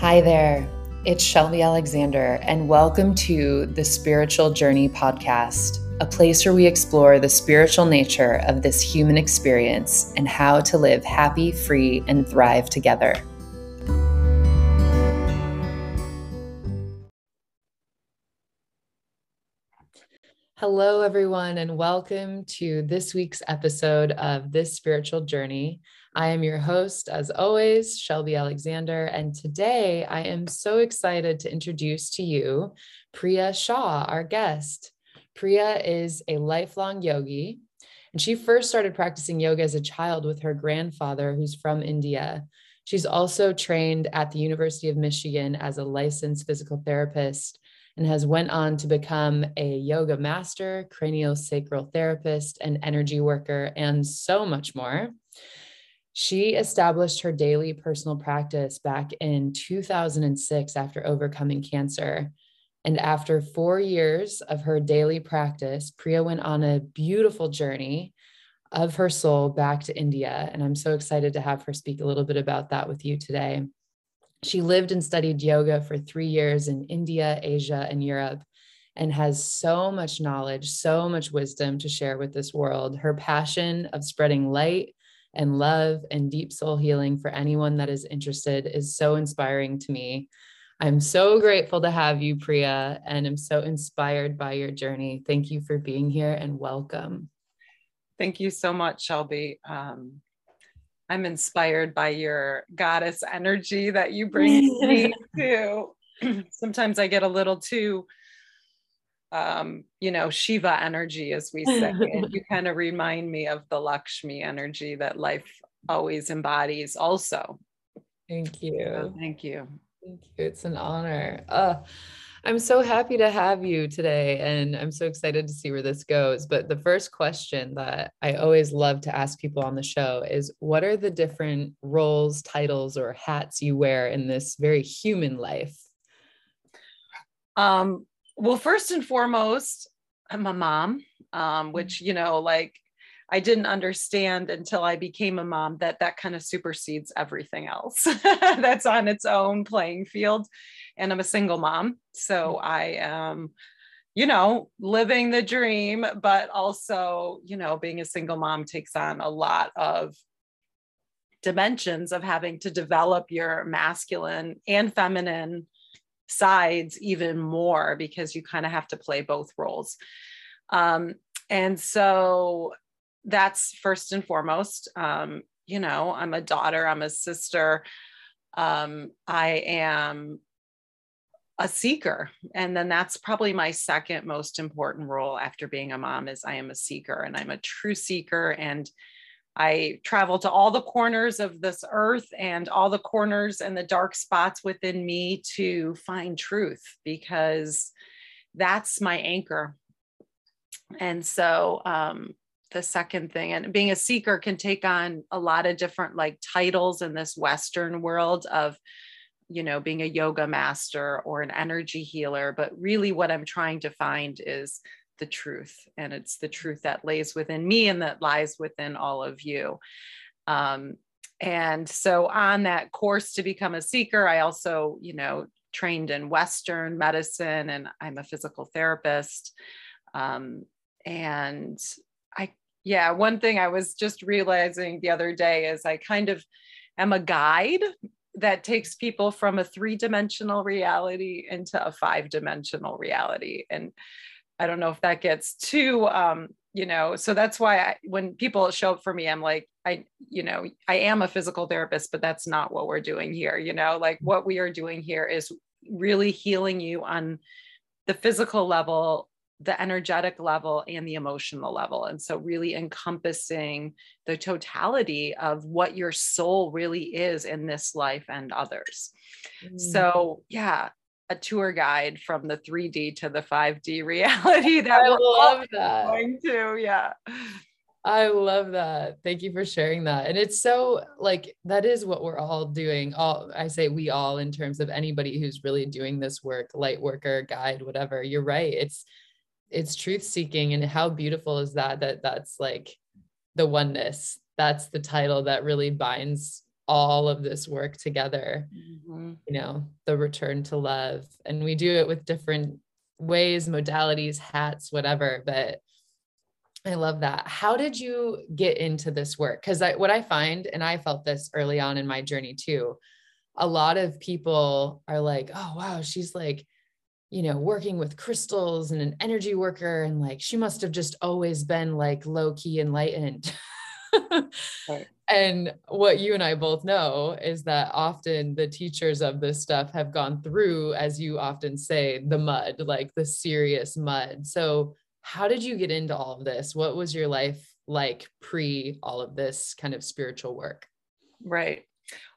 Hi there, it's Shelby Alexander, and welcome to the Spiritual Journey Podcast, a place where we explore the spiritual nature of this human experience and how to live happy, free, and thrive together. Hello, everyone, and welcome to this week's episode of This Spiritual Journey. I am your host, as always, Shelby Alexander, and today I am so excited to introduce to you Priya Shah, our guest. Priya is a lifelong yogi, and she first started practicing yoga as a child with her grandfather, who's from India. She's also trained at the University of Michigan as a licensed physical therapist and has went on to become a yoga master, craniosacral therapist, and energy worker, and so much more. She established her daily personal practice back in 2006 after overcoming cancer. And after four years of her daily practice, Priya went on a beautiful journey of her soul back to India. And I'm so excited to have her speak a little bit about that with you today. She lived and studied yoga for three years in India, Asia, and Europe, and has so much knowledge, so much wisdom to share with this world. Her passion of spreading light and love and deep soul healing for anyone that is interested is so inspiring to me. I'm so grateful to have you, Priya, and I'm so inspired by your journey. Thank you for being here and welcome. Thank you so much, Shelby. Um, I'm inspired by your goddess energy that you bring to me to. Sometimes I get a little too um, you know, Shiva energy, as we say. and you kind of remind me of the Lakshmi energy that life always embodies, also. Thank you. So thank you. Thank you. It's an honor. Uh, I'm so happy to have you today, and I'm so excited to see where this goes. But the first question that I always love to ask people on the show is what are the different roles, titles, or hats you wear in this very human life? Um, well, first and foremost, I'm a mom, um, mm. which, you know, like I didn't understand until I became a mom that that kind of supersedes everything else that's on its own playing field. And I'm a single mom. So mm. I am, you know, living the dream, but also, you know, being a single mom takes on a lot of dimensions of having to develop your masculine and feminine sides even more because you kind of have to play both roles. Um, and so that's first and foremost. Um, you know, I'm a daughter, I'm a sister, um, I am a seeker. And then that's probably my second most important role after being a mom is I am a seeker and I'm a true seeker. And I travel to all the corners of this earth and all the corners and the dark spots within me to find truth because that's my anchor. And so, um, the second thing, and being a seeker can take on a lot of different like titles in this Western world of, you know, being a yoga master or an energy healer. But really, what I'm trying to find is the truth and it's the truth that lays within me and that lies within all of you. Um, and so on that course to become a seeker i also you know trained in western medicine and i'm a physical therapist. Um, and i yeah one thing i was just realizing the other day is i kind of am a guide that takes people from a three dimensional reality into a five dimensional reality. And I don't know if that gets too, um, you know, so that's why I, when people show up for me, I'm like, I, you know, I am a physical therapist, but that's not what we're doing here. You know, like what we are doing here is really healing you on the physical level, the energetic level, and the emotional level. And so, really encompassing the totality of what your soul really is in this life and others. Mm. So, yeah, a tour guide from the 3D to the 5D reality that I love that. going to. Yeah. I love that. Thank you for sharing that. And it's so like that is what we're all doing. All I say we all in terms of anybody who's really doing this work, light worker, guide, whatever. You're right. It's it's truth seeking and how beautiful is that that that's like the oneness. That's the title that really binds all of this work together Mhm. you know the return to love. And we do it with different ways modalities hats whatever but i love that. How did you get into this work? Because I, what i find and i felt this early on in my journey too a lot of people are like oh wow she's like you know working with crystals and an energy worker and like she must have just always been like low key enlightened Right. and what you and I both know is that often the teachers of this stuff have gone through, as you often say, the mud, like the serious mud. So, how did you get into all of this? What was your life like pre all of this kind of spiritual work? Right.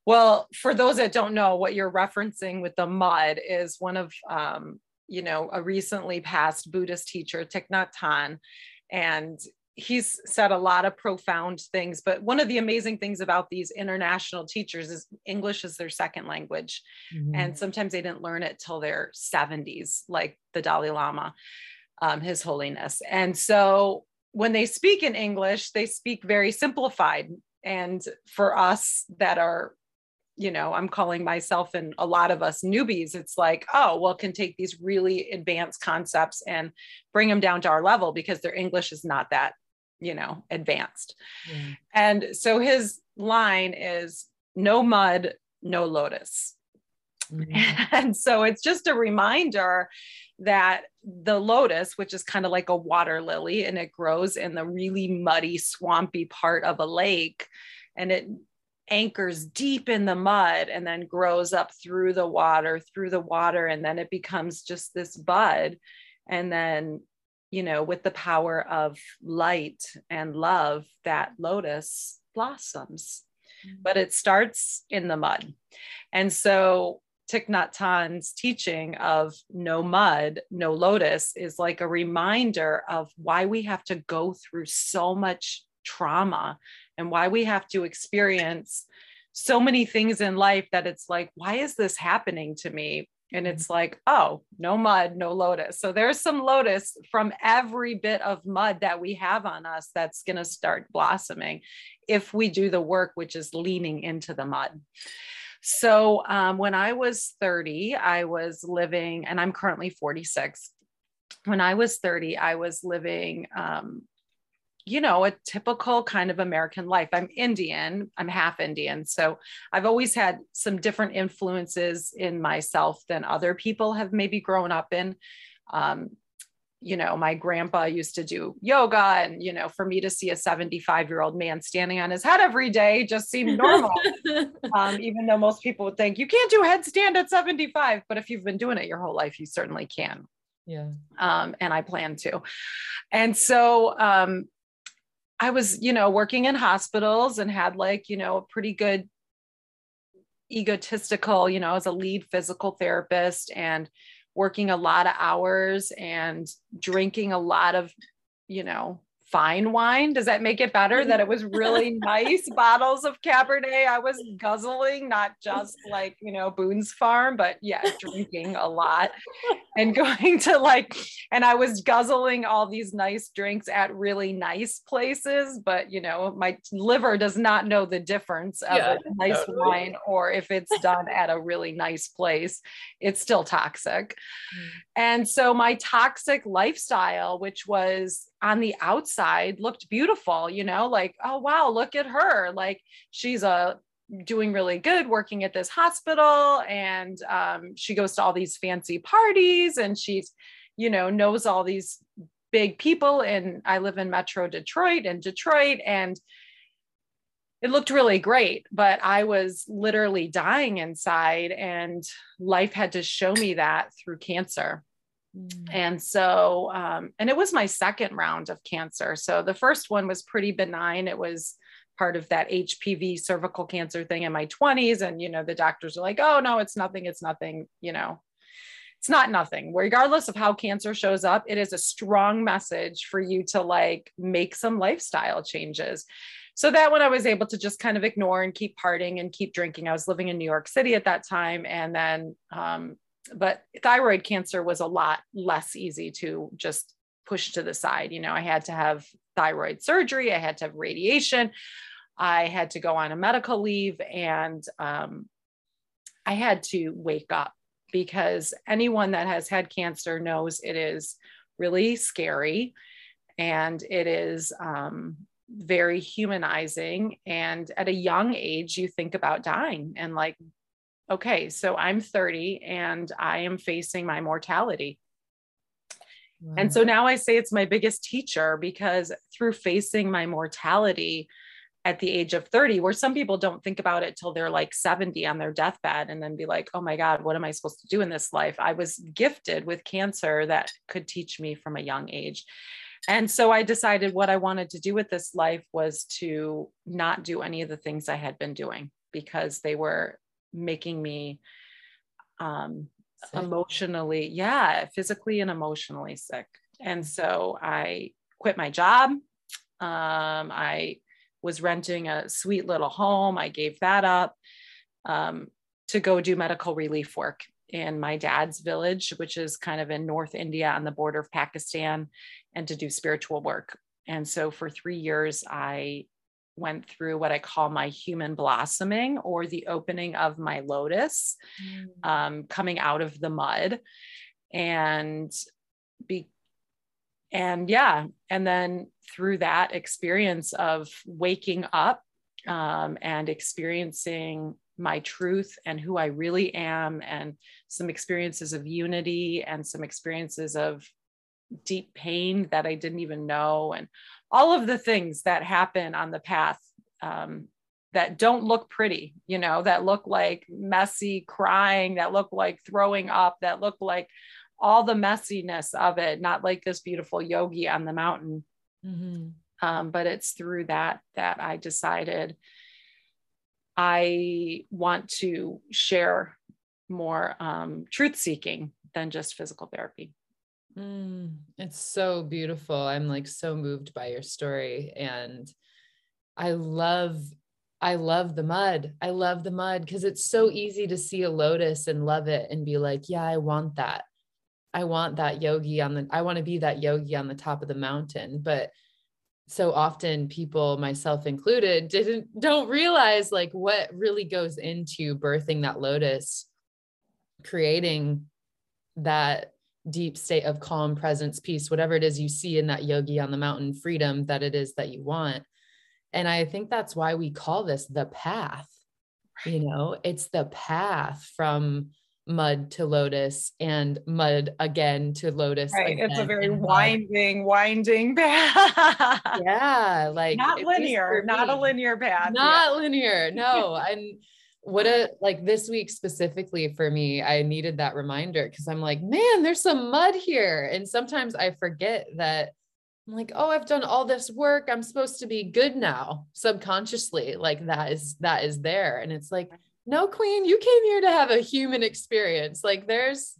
Well, for those that don't know, what you're referencing with the mud is one of, um, you know, a recently passed Buddhist teacher, Thich Nhat Hanh, and he's said a lot of profound things. But one of the amazing things about these international teachers is English is their second language, and sometimes they didn't learn it till their 70s, like the Dalai Lama, um, His Holiness. And so when they speak in English, they speak very simplified. And for us that are you know, I'm calling myself and a lot of us newbies, it's like, oh, well, can take these really advanced concepts and bring them down to our level because their English is not that, you know, advanced. Yeah. And so his line is no mud, no lotus. Mhm. And so it's just a reminder that the lotus, which is kind of like a water lily and it grows in the really muddy, swampy part of a lake, and it anchors deep in the mud and then grows up through the water, through the water, and then it becomes just this bud. And then, you know, with the power of light and love, that lotus blossoms. Mm-hmm. But it starts in the mud. And so Thich Nhat Hanh's teaching of no mud, no lotus is like a reminder of why we have to go through so much trauma and why we have to experience so many things in life that it's like, why is this happening to me? And it's like, oh, no mud, no lotus. So there's some lotus from every bit of mud that we have on us that's going to start blossoming if we do the work, which is leaning into the mud. So um, when I was 30, I was living, and I'm currently 46. When I was 30, I was living, um, you know, a typical kind of American life. I'm Indian, I'm half Indian. So I've always had some different influences in myself than other people have maybe grown up in. Um, you know, my grandpa used to do yoga, and, you know, for me to see a 75 year old man standing on his head every day just seemed normal. um, even though most people would think you can't do headstand at 75. But if you've been doing it your whole life, you certainly can. yeah. Um, and I plan to. And so um, I was, you know, working in hospitals and had like, you know, a pretty good egotistical, you know, as a lead physical therapist and working a lot of hours and drinking a lot of, you know, fine wine. Does that make it better that it was really nice bottles of Cabernet I was guzzling, not just like, you know, Boone's Farm, but yeah, drinking a lot and going to like, and I was guzzling all these nice drinks at really nice places, but you know, my liver does not know the difference of Yeah, a nice totally. wine or if it's done at a really nice place, it's still toxic. Mm. And so my toxic lifestyle, which was on the outside, looked beautiful, you know, like, oh, wow, look at her. Like she's a doing really good working at this hospital and um, she goes to all these fancy parties and she's you know knows all these big people and i live in metro detroit and detroit and it looked really great but i was literally dying inside and life had to show me that through cancer Mm. and so, um, and it was my second round of cancer. So the first one was pretty benign. It was part of that HPV cervical cancer thing in my 20s. And, you know, the doctors are like, oh, no, it's nothing. It's nothing, you know, it's not nothing. Regardless of how cancer shows up, it is a strong message for you to like make some lifestyle changes. So that one I was able to just kind of ignore and keep partying and keep drinking. I was living in New York City at that time. And then, um, but thyroid cancer was a lot less easy to just push to the side. You know, I had to have thyroid surgery, I had to have radiation. I had to go on a medical leave and um, I had to wake up because anyone that has had cancer knows it is really scary and it is um, very humanizing. And at a young age, you think about dying and like, okay, so I'm 30 and I am facing my mortality. Wow. And so now I say it's my biggest teacher because through facing my mortality, at the age of 30 where some people don't think about it till they're like 70 on their deathbed and then be like oh my god what am i supposed to do in this life i was gifted with cancer that could teach me from a young age and so i decided what i wanted to do with this life was to not do any of the things i had been doing because they were making me um, emotionally yeah physically and emotionally sick and so i quit my job um, i was renting a sweet little home. I gave that up um, to go do medical relief work in my dad's village, which is kind of in North India on the border of Pakistan, and to do spiritual work. And so for three years, I went through what I call my human blossoming or the opening of my lotus, mm. um, coming out of the mud. And be, and yeah and then through that experience of waking up um, and experiencing my truth and who i really am and some experiences of unity and some experiences of deep pain that i didn't even know and all of the things that happen on the path um, that don't look pretty you know that look like messy crying that look like throwing up that look like all the messiness of it, not like this beautiful yogi on the mountain. Mm-hmm. Um, but it's through that that I decided I want to share more um, truth seeking than just physical therapy. Mm, it's so beautiful. I'm like so moved by your story. And I love, I love the mud. I love the mud because it's so easy to see a lotus and love it and be like, yeah, I want that. I want that yogi on the, I want to be that yogi on the top of the mountain. But so often people, myself included, didn't, don't realize like what really goes into birthing that lotus, creating that deep state of calm presence, peace, whatever it is you see in that yogi on the mountain, freedom that it is that you want. And I think that's why we call this the path. You know, it's the path from mud to lotus and mud again to lotus. Right. It's a very winding, winding path. yeah. Like not linear, not a linear path. Not yeah. linear. No. and what a like this week specifically for me, I needed that reminder because I'm like, man, there's some mud here. And sometimes I forget that I'm like, oh, I've done all this work. I'm supposed to be good now. Subconsciously, like that is that is there. And it's like, no queen you came here to have a human experience like there's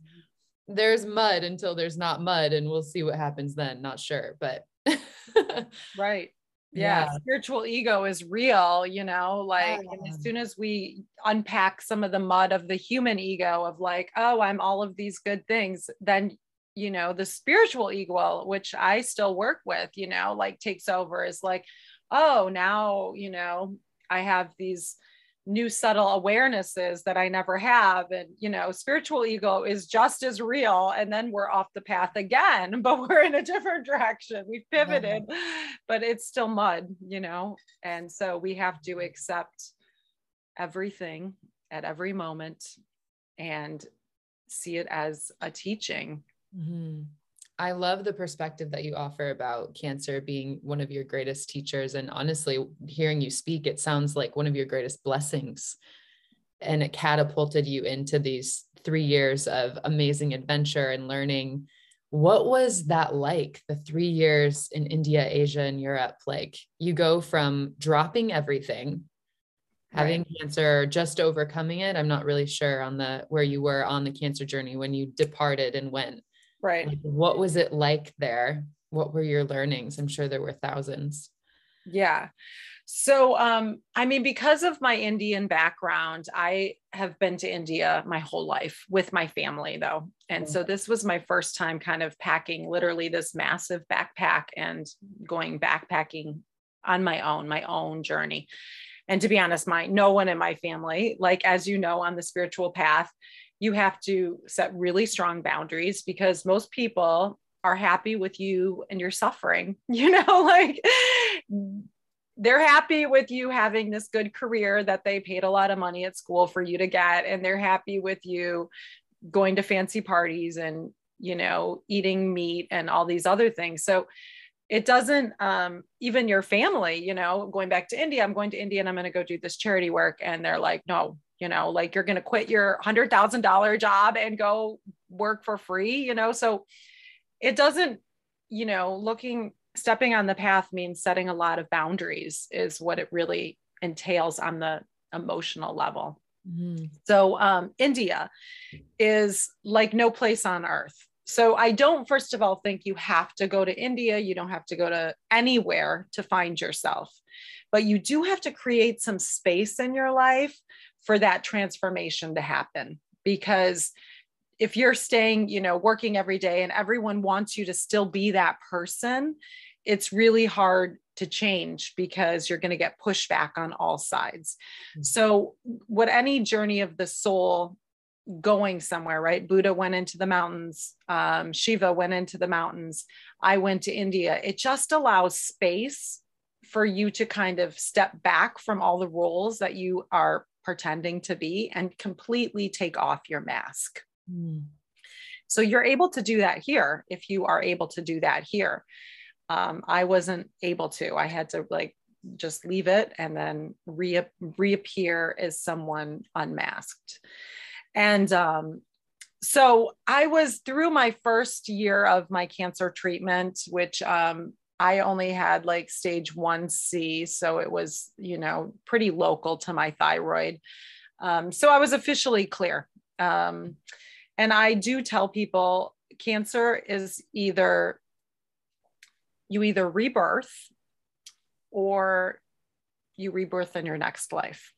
there's mud until there's not mud and we'll see what happens then not sure but right yeah. yeah. spiritual ego is real you know like yeah. as soon as we unpack some of the mud of the human ego of like oh i'm all of these good things then you know the spiritual ego which i still work with you know like takes over is like oh now you know i have these new subtle awarenesses that I never have. And, you know, spiritual ego is just as real. And then we're off the path again, but we're in a different direction. We've pivoted, mm-hmm. but it's still mud, you know? And so we have to accept everything at every moment and see it as a teaching. Mm-hmm. I love the perspective that you offer about cancer being one of your greatest teachers. And honestly, hearing you speak, it sounds like one of your greatest blessings. And it catapulted you into these three years of amazing adventure and learning. What was that like, the three years in India, Asia, and Europe? Like you go from dropping everything, having right. cancer, just overcoming it. I'm not really sure on the where you were on the cancer journey when you departed and went Right. Like, what was it like there? What were your learnings? I'm sure there were thousands. Yeah. So, um, I mean, because of my Indian background, I have been to India my whole life with my family, though. And so, this was my first time kind of packing literally this massive backpack and going backpacking on my own, my own journey. And to be honest, my no one in my family, like as you know, on the spiritual path, you have to set really strong boundaries because most people are happy with you and your suffering, you know, like they're happy with you having this good career that they paid a lot of money at school for you to get and they're happy with you going to fancy parties and you know eating meat and all these other things. So it doesn't um, even your family you know going back to india i'm going to india and i'm going to go do this charity work and they're like no you know like you're going to quit your $100000 job and go work for free you know? So it doesn't you know looking stepping on the path means setting a lot of boundaries is what it really entails on the emotional level. Mm-hmm. so um, india is like no place on earth. So i don't first of all think you have to go to india. You don't have to go to anywhere to find yourself. But you do have to create some space in your life for that transformation to happen. Because if you're staying you know working every day and everyone wants you to still be that person it's really hard to change because you're going to get pushback on all sides. Mm-hmm. so what any journey of the soul going somewhere right? Buddha went into the mountains um, shiva went into the mountains i went to india. It just allows space for you to kind of step back from all the roles that you are pretending to be and completely take off your mask. Mm. So you're able to do that here if you are able to do that here. Um, I wasn't able to. I had to like just leave it and then re- reappear as someone unmasked. And um, so I was through my first year of my cancer treatment, which um, I only had like stage 1C. So it was, you know, pretty local to my thyroid. Um, so I was officially clear. Um, and I do tell people cancer is either you either rebirth or you rebirth in your next life.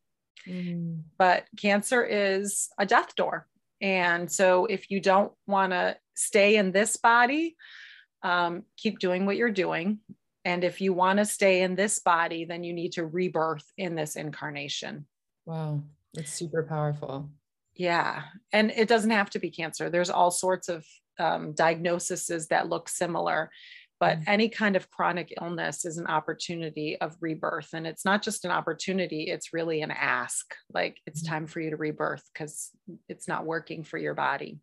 Mm. But cancer is a death door. And so if you don't want to stay in this body, um, keep doing what you're doing. And if you want to stay in this body, then you need to rebirth in this incarnation. Wow, it's super powerful. Yeah. And it doesn't have to be cancer, there's all sorts of um, diagnoses that look similar. But mm-hmm. any kind of chronic illness is an opportunity of rebirth. And it's not just an opportunity, it's really an ask. Like it's mm-hmm. time for you to rebirth because it's not working for your body.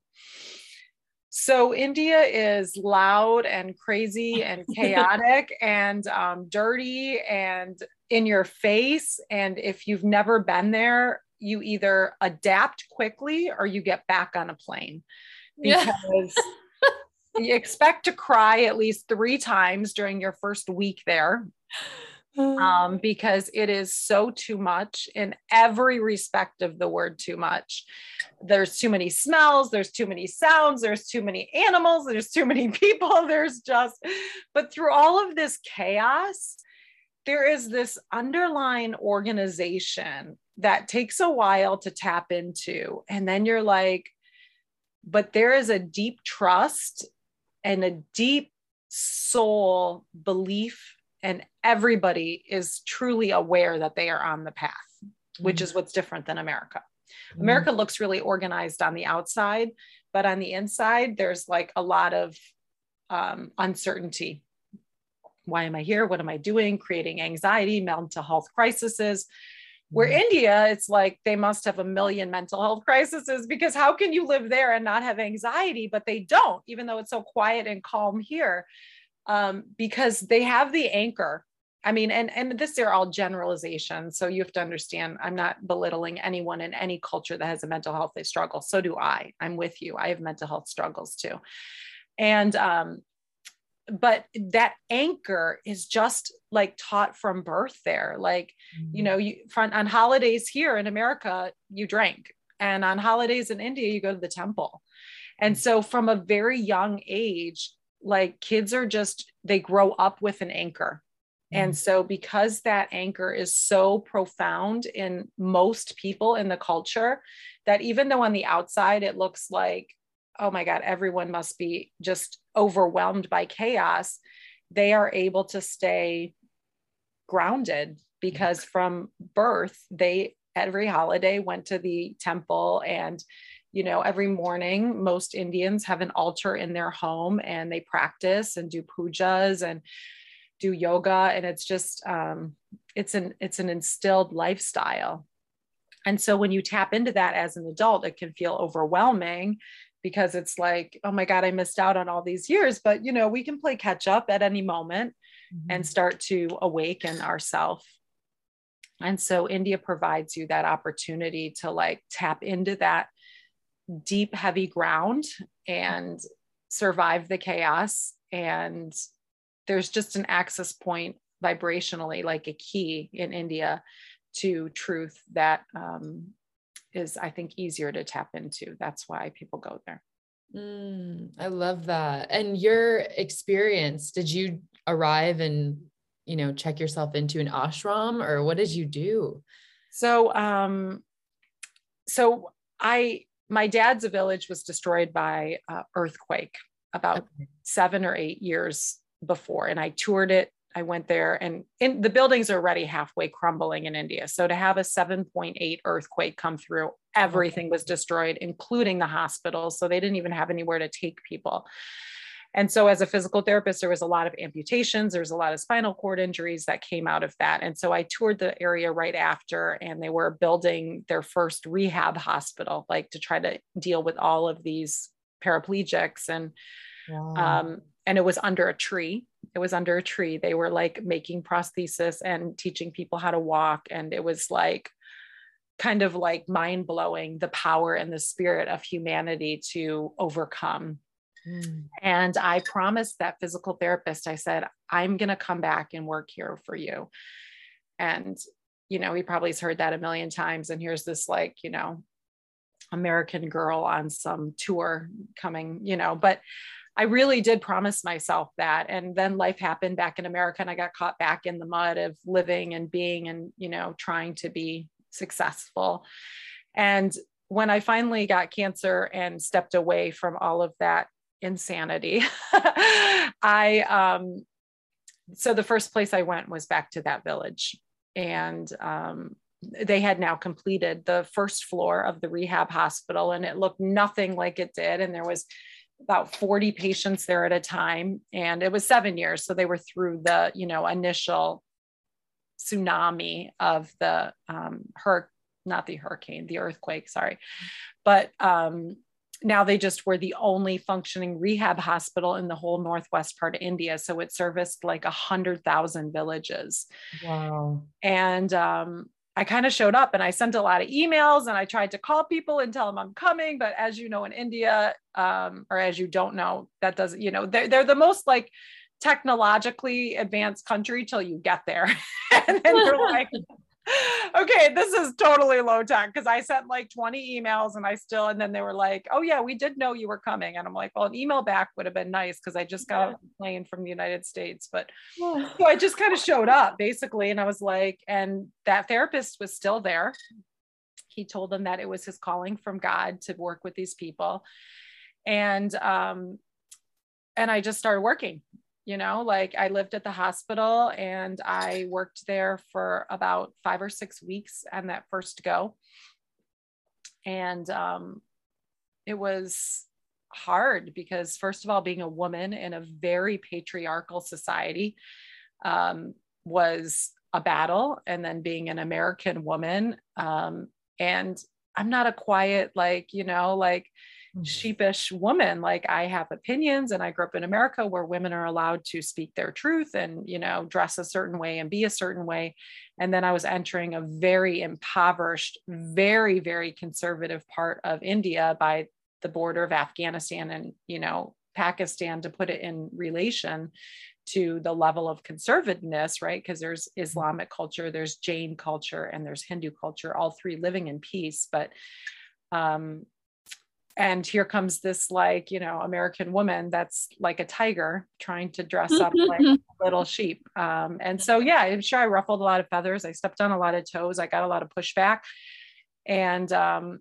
So India is loud and crazy and chaotic and um, dirty and in your face. And if you've never been there, you either adapt quickly or you get back on a plane because you expect to cry at least three times during your first week there. Um, because it is so too much in every respect of the word too much. There's too many smells, there's too many sounds, there's too many animals, there's too many people, there's just, but through all of this chaos, there is this underlying organization that takes a while to tap into. And then you're like, but there is a deep trust and a deep soul belief and everybody is truly aware that they are on the path mm-hmm. which is what's different than america mm-hmm. america looks really organized on the outside but on the inside there's like a lot of um, uncertainty why am i here what am i doing creating anxiety mental health crises where mm-hmm. India, it's like they must have a million mental health crises because how can you live there and not have anxiety? But they don't, even though it's so quiet and calm here um, because they have the anchor. I mean, and and this are all generalizations. So you have to understand, I'm not belittling anyone in any culture that has a mental health they struggle. So do I. I'm with you. I have mental health struggles too. And um, but that anchor is just like taught from birth there. Like, mm-hmm. you know, you front on holidays here in America, you drink. And on holidays in India, you go to the temple. And so from a very young age, like kids are just they grow up with an anchor and mm. so because that anchor is so profound in most people in the culture that even though on the outside it looks like oh my god everyone must be just overwhelmed by chaos they are able to stay grounded because from birth they every holiday went to the temple and you know every morning most indians have an altar in their home and they practice and do pujas and do yoga. And it's just um, it's an it's an instilled lifestyle. And so when you tap into that as an adult it can feel overwhelming because it's like oh my god i missed out on all these years. But you know we can play catch up at any moment mm-hmm. and start to awaken ourselves and so india provides you that opportunity to like tap into that deep heavy ground and survive the chaos. And there's just an access point vibrationally like a key in india to truth that um, is i think easier to tap into. That's why people go there. Mm, i love that. And your experience did you arrive and you know check yourself into an ashram or what did you do? So um so i my dad's village was destroyed by uh, earthquake about okay. seven or eight years before and i toured it I went there and in, the buildings are already halfway crumbling in India. So to have a 7.8 earthquake come through, everything was destroyed, including the hospitals. So they didn't even have anywhere to take people. And so, as a physical therapist, there was a lot of amputations, there was a lot of spinal cord injuries that came out of that. And so, I toured the area right after, and they were building their first rehab hospital, like to try to deal with all of these paraplegics. And wow. um, and it was under a tree it was under a tree they were like making prosthesis and teaching people how to walk and it was like kind of like mind blowing the power and the spirit of humanity to overcome mm. and i promised that physical therapist i said i'm going to come back and work here for you and you know he probably has heard that a million times and here's this like you know american girl on some tour coming you know but I really did promise myself that. And then life happened back in America and I got caught back in the mud of living and being and, you know, trying to be successful. And when I finally got cancer and stepped away from all of that insanity, I, um, so the first place I went was back to that village. And, um, they had now completed the first floor of the rehab hospital and it looked nothing like it did. And there was about 40 patients there at a time and it was seven years so they were through the you know initial tsunami of the um her not the hurricane the earthquake sorry but um now they just were the only functioning rehab hospital in the whole northwest part of India. So it serviced like a hundred thousand villages. Wow. And um, I kind of showed up and I sent a lot of emails and I tried to call people and tell them I'm coming. But as you know, in India, um, or as you don't know, that doesn't, you know, they're, they're the most like technologically advanced country till you get there. and then you're like, okay, this is totally low tech because I sent like 20 emails and I still, and then they were like, oh, yeah, we did know you were coming. And I'm like, well, an email back would have been nice because I just got yeah. a plane from the United States. But so I just kind of showed up basically. And I was like, and that therapist was still there. He told them that it was his calling from God to work with these people. And, um, and I just started working you know like i lived at the hospital and i worked there for about five or six weeks on that first go and um, it was hard because first of all being a woman in a very patriarchal society um, was a battle and then being an american woman um, and i'm not a quiet like you know like. Sheepish woman like i have opinions and i grew up in america where women are allowed to speak their truth and you know dress a certain way and be a certain way and then i was entering a very impoverished very very conservative part of india by the border of afghanistan and you know pakistan to put it in relation to the level of conservativeness, right? Because there's mm-hmm. Islamic culture, there's Jain culture, and there's Hindu culture, all three living in peace. But um, and here comes this like you know american woman that's like a tiger trying to dress up like a little sheep. Um, and so yeah i'm sure i ruffled a lot of feathers. I stepped on a lot of toes. I got a lot of pushback. And um,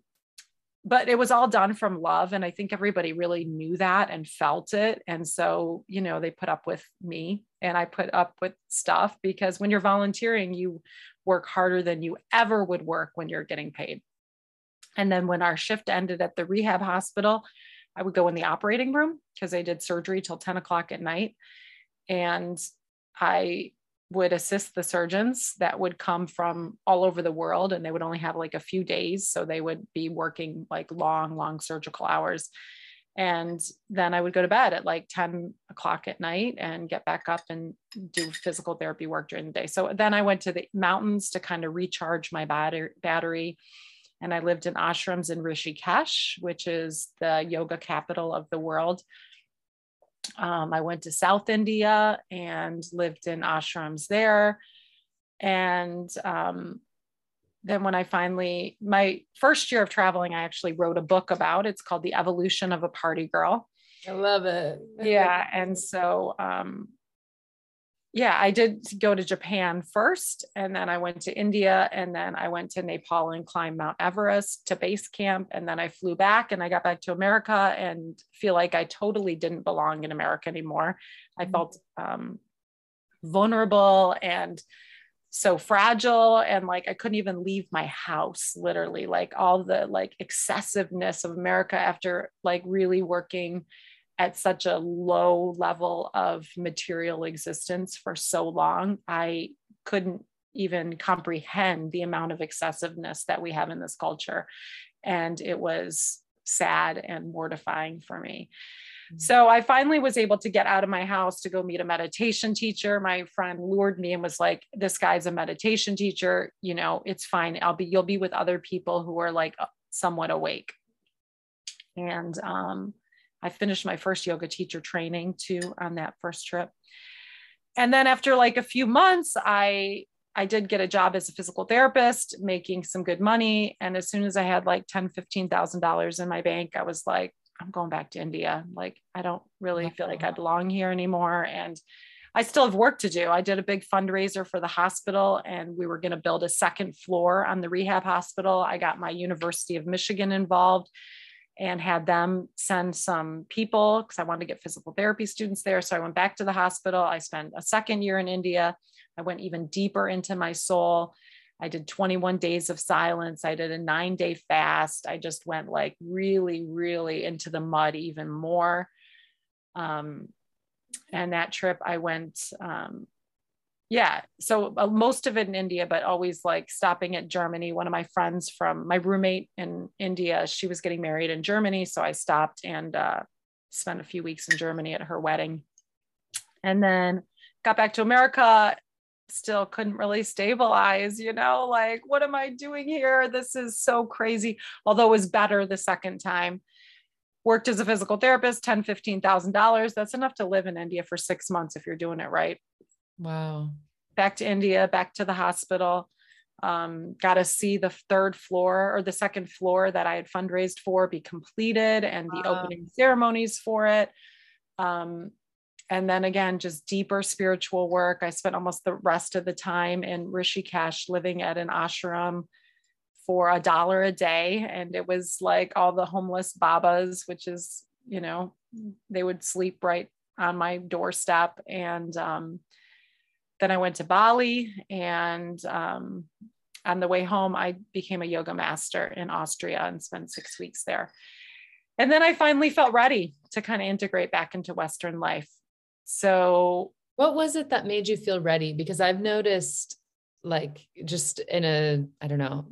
but it was all done from love and i think everybody really knew that and felt it. And so you know they put up with me and i put up with stuff because when you're volunteering you work harder than you ever would work when you're getting paid and then when our shift ended at the rehab hospital i would go in the operating room because i did surgery till 10 o'clock at night. And i would assist the surgeons that would come from all over the world and they would only have like a few days. So they would be working like long long surgical hours. And then i would go to bed at like 10 o'clock at night and get back up and do physical therapy work during the day. So then i went to the mountains to kind of recharge my battery and i lived in ashrams in rishikesh which is the yoga capital of the world um, I went to South India and lived in ashrams there. And um, then when I finally, my first year of traveling, I actually wrote a book about. It's called The Evolution of a Party Girl. I love it. yeah. And so um, yeah, I did go to Japan first, and then I went to India, and then I went to Nepal and climbed Mount Everest to base camp, and then I flew back, and I got back to America, and feel like I totally didn't belong in America anymore. I mm-hmm. felt um, vulnerable and so fragile and like i couldn't even leave my house literally like all the like excessiveness of america after like really working at such a low level of material existence for so long, I couldn't even comprehend the amount of excessiveness that we have in this culture. And it was sad and mortifying for me. Mm-hmm. So I finally was able to get out of my house to go meet a meditation teacher. My friend lured me and was like, "This guy's a meditation teacher. You know, it's fine. I'll be. You'll be with other people who are like somewhat awake." And um, I finished my first yoga teacher training too on that first trip. And then after like a few months, I I did get a job as a physical therapist, making some good money. And as soon as I had like ten, fifteen thousand dollars in my bank, I was like, I'm going back to India. Like I don't really feel like I belong here anymore. And I still have work to do. I did a big fundraiser for the hospital and we were going to build a second floor on the rehab hospital. I got my University of Michigan involved and had them send some people because I wanted to get physical therapy students there. So I went back to the hospital. I spent a second year in India. I went even deeper into my soul. I did 21 days of silence. I did a nine day fast. I just went like really, really into the mud even more. Um, and that trip, I went um, yeah so uh, most of it in india but always like stopping at germany. One of my friends from my roommate in india she was getting married in germany so i stopped and uh, spent a few weeks in germany at her wedding. And then got back to america still couldn't really stabilize you know like what am i doing here? This is so crazy. Although it was better the second time. Worked as a physical therapist 10 15000 dollars. That's enough to live in india for six months if you're doing it right Wow. Back to India, back to the hospital. Um, got to see the third floor or the second floor that I had fundraised for be completed and the wow. opening ceremonies for it. Um, and then again, just deeper spiritual work. I spent almost the rest of the time in Rishikesh living at an ashram for a dollar a day. And it was like all the homeless babas, which is, you know, they would sleep right on my doorstep. And um, then I went to Bali, and um, on the way home, I became a yoga master in Austria and spent six weeks there. And then I finally felt ready to kind of integrate back into Western life. So, what was it that made you feel ready? Because I've noticed, like, just in a, I don't know,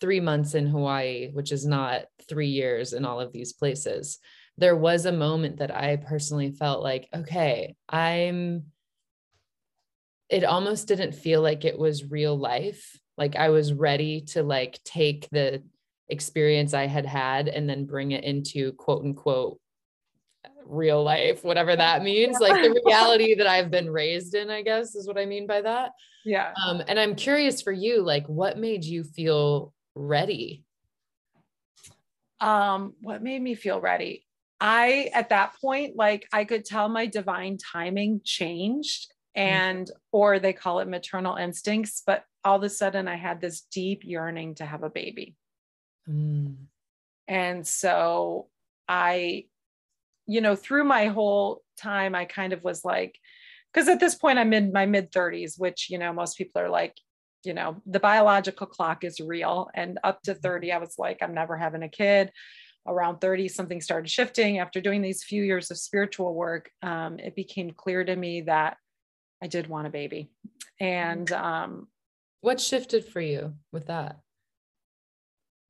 three months in Hawaii, which is not three years in all of these places, there was a moment that I personally felt like, okay, I'm it almost didn't feel like it was real life. Like i was ready to like take the experience i had had and then bring it into quote unquote real life whatever that means. Like the reality that i've been raised in i guess is what i mean by that. Yeah. Um and i'm curious for you like what made you feel ready? Um what made me feel ready? I, at that point, like I could tell my divine timing changed. And or they call it maternal instincts but all of a sudden i had this deep yearning to have a baby mm. And so I, you know, through my whole time, I kind of was like, because at this point I'm in my mid 30s, which, you know, most people are like, you know, the biological clock is real. And up to 30, I was like, I'm never having a kid. Around 30, something started shifting. After doing these few years of spiritual work, um, it became clear to me that I did want a baby. And um, what shifted for you with that?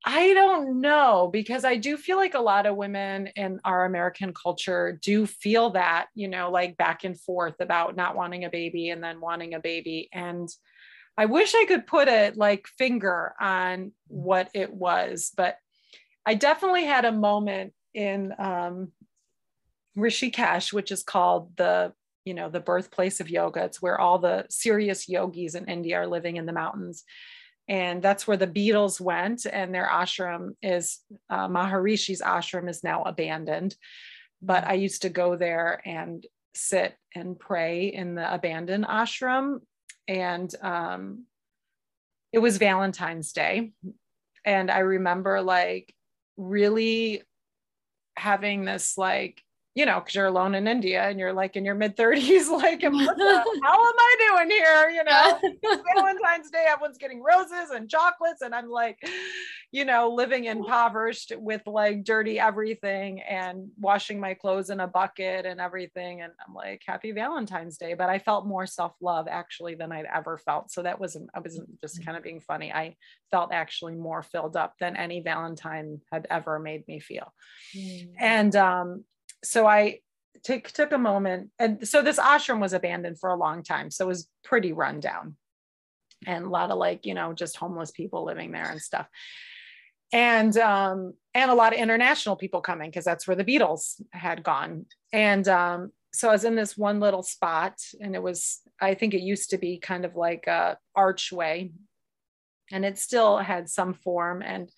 I don't know because I do feel like a lot of women in our American culture do feel that, you know, like back and forth about not wanting a baby and then wanting a baby. And I wish I could put a like finger on what it was, but I definitely had a moment in um, Rishikesh, which is called the you know the birthplace of yoga. It's where all the serious yogis in India are living in the mountains and that's where the Beatles went. And their ashram is uh, Maharishi's ashram is now abandoned. But I used to go there and sit and pray in the abandoned ashram. And um, it was Valentine's Day. And I remember like really having this like you know, because you're alone in India and you're like in your mid 30s, like, how am I doing here? You know, Valentine's Day, everyone's getting roses and chocolates. And I'm like, you know, living impoverished with like dirty everything and washing my clothes in a bucket and everything. And I'm like, happy Valentine's Day. But I felt more self love actually than I'd ever felt. So that wasn't, I wasn't just mm-hmm. kind of being funny. I felt actually more filled up than any Valentine had ever made me feel. Mm. And, um, so I took took a moment, and so this ashram was abandoned for a long time, so it was pretty run down, and a lot of like you know just homeless people living there and stuff, and um, and a lot of international people coming because that's where the Beatles had gone, and um, so I was in this one little spot, and it was I think it used to be kind of like a archway, and it still had some form. And.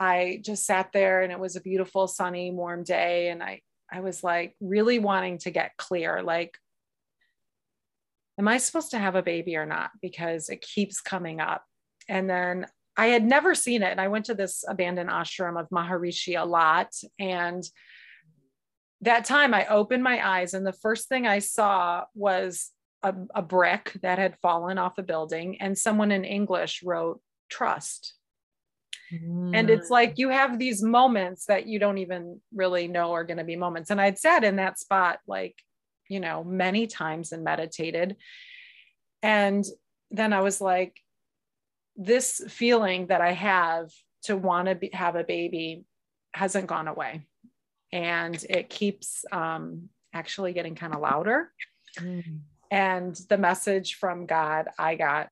I just sat there and it was a beautiful sunny warm day and I I was like really wanting to get clear like, am I supposed to have a baby or not? Because it keeps coming up. And then I had never seen it. And I went to this abandoned ashram of Maharishi a lot. And that time I opened my eyes, and the first thing I saw was a, a brick that had fallen off a building, and someone in English wrote trust and it's like you have these moments that you don't even really know are going to be moments. And I'd sat in that spot like, you know, many times and meditated. And then I was like, this feeling that I have to want to be, have a baby hasn't gone away. And it keeps um, actually getting kind of louder. Mm. And the message from God I got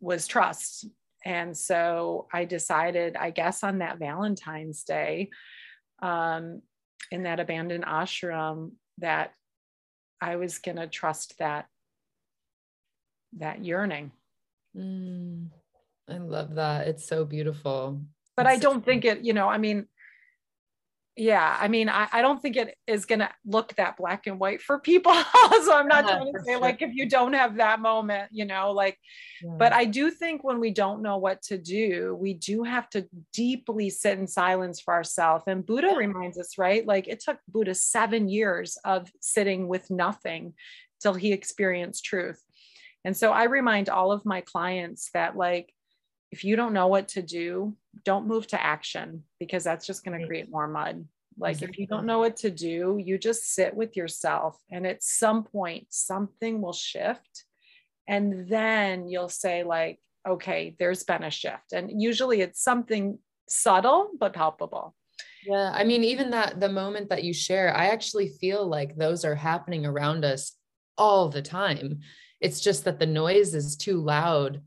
was trust and so I decided, I guess, on that Valentine's Day, um, in that abandoned ashram, that I was going to trust that that yearning. Mm, I love that. It's so beautiful. But it's I don't think it, you know, I mean, yeah i mean I, I don't think it is going to look that black and white for people so i'm not trying to say sure. like if you don't have that moment you know like yeah. but i do think when we don't know what to do we do have to deeply sit in silence for ourselves and buddha yeah. reminds us right like it took buddha seven years of sitting with nothing till he experienced truth and so i remind all of my clients that like if you don't know what to do, don't move to action because that's just going to create more mud. Like exactly. if you don't know what to do, you just sit with yourself and at some point something will shift and then you'll say like okay, there's been a shift. And usually it's something subtle but palpable. Yeah, I mean even that the moment that you share, I actually feel like those are happening around us all the time. It's just that the noise is too loud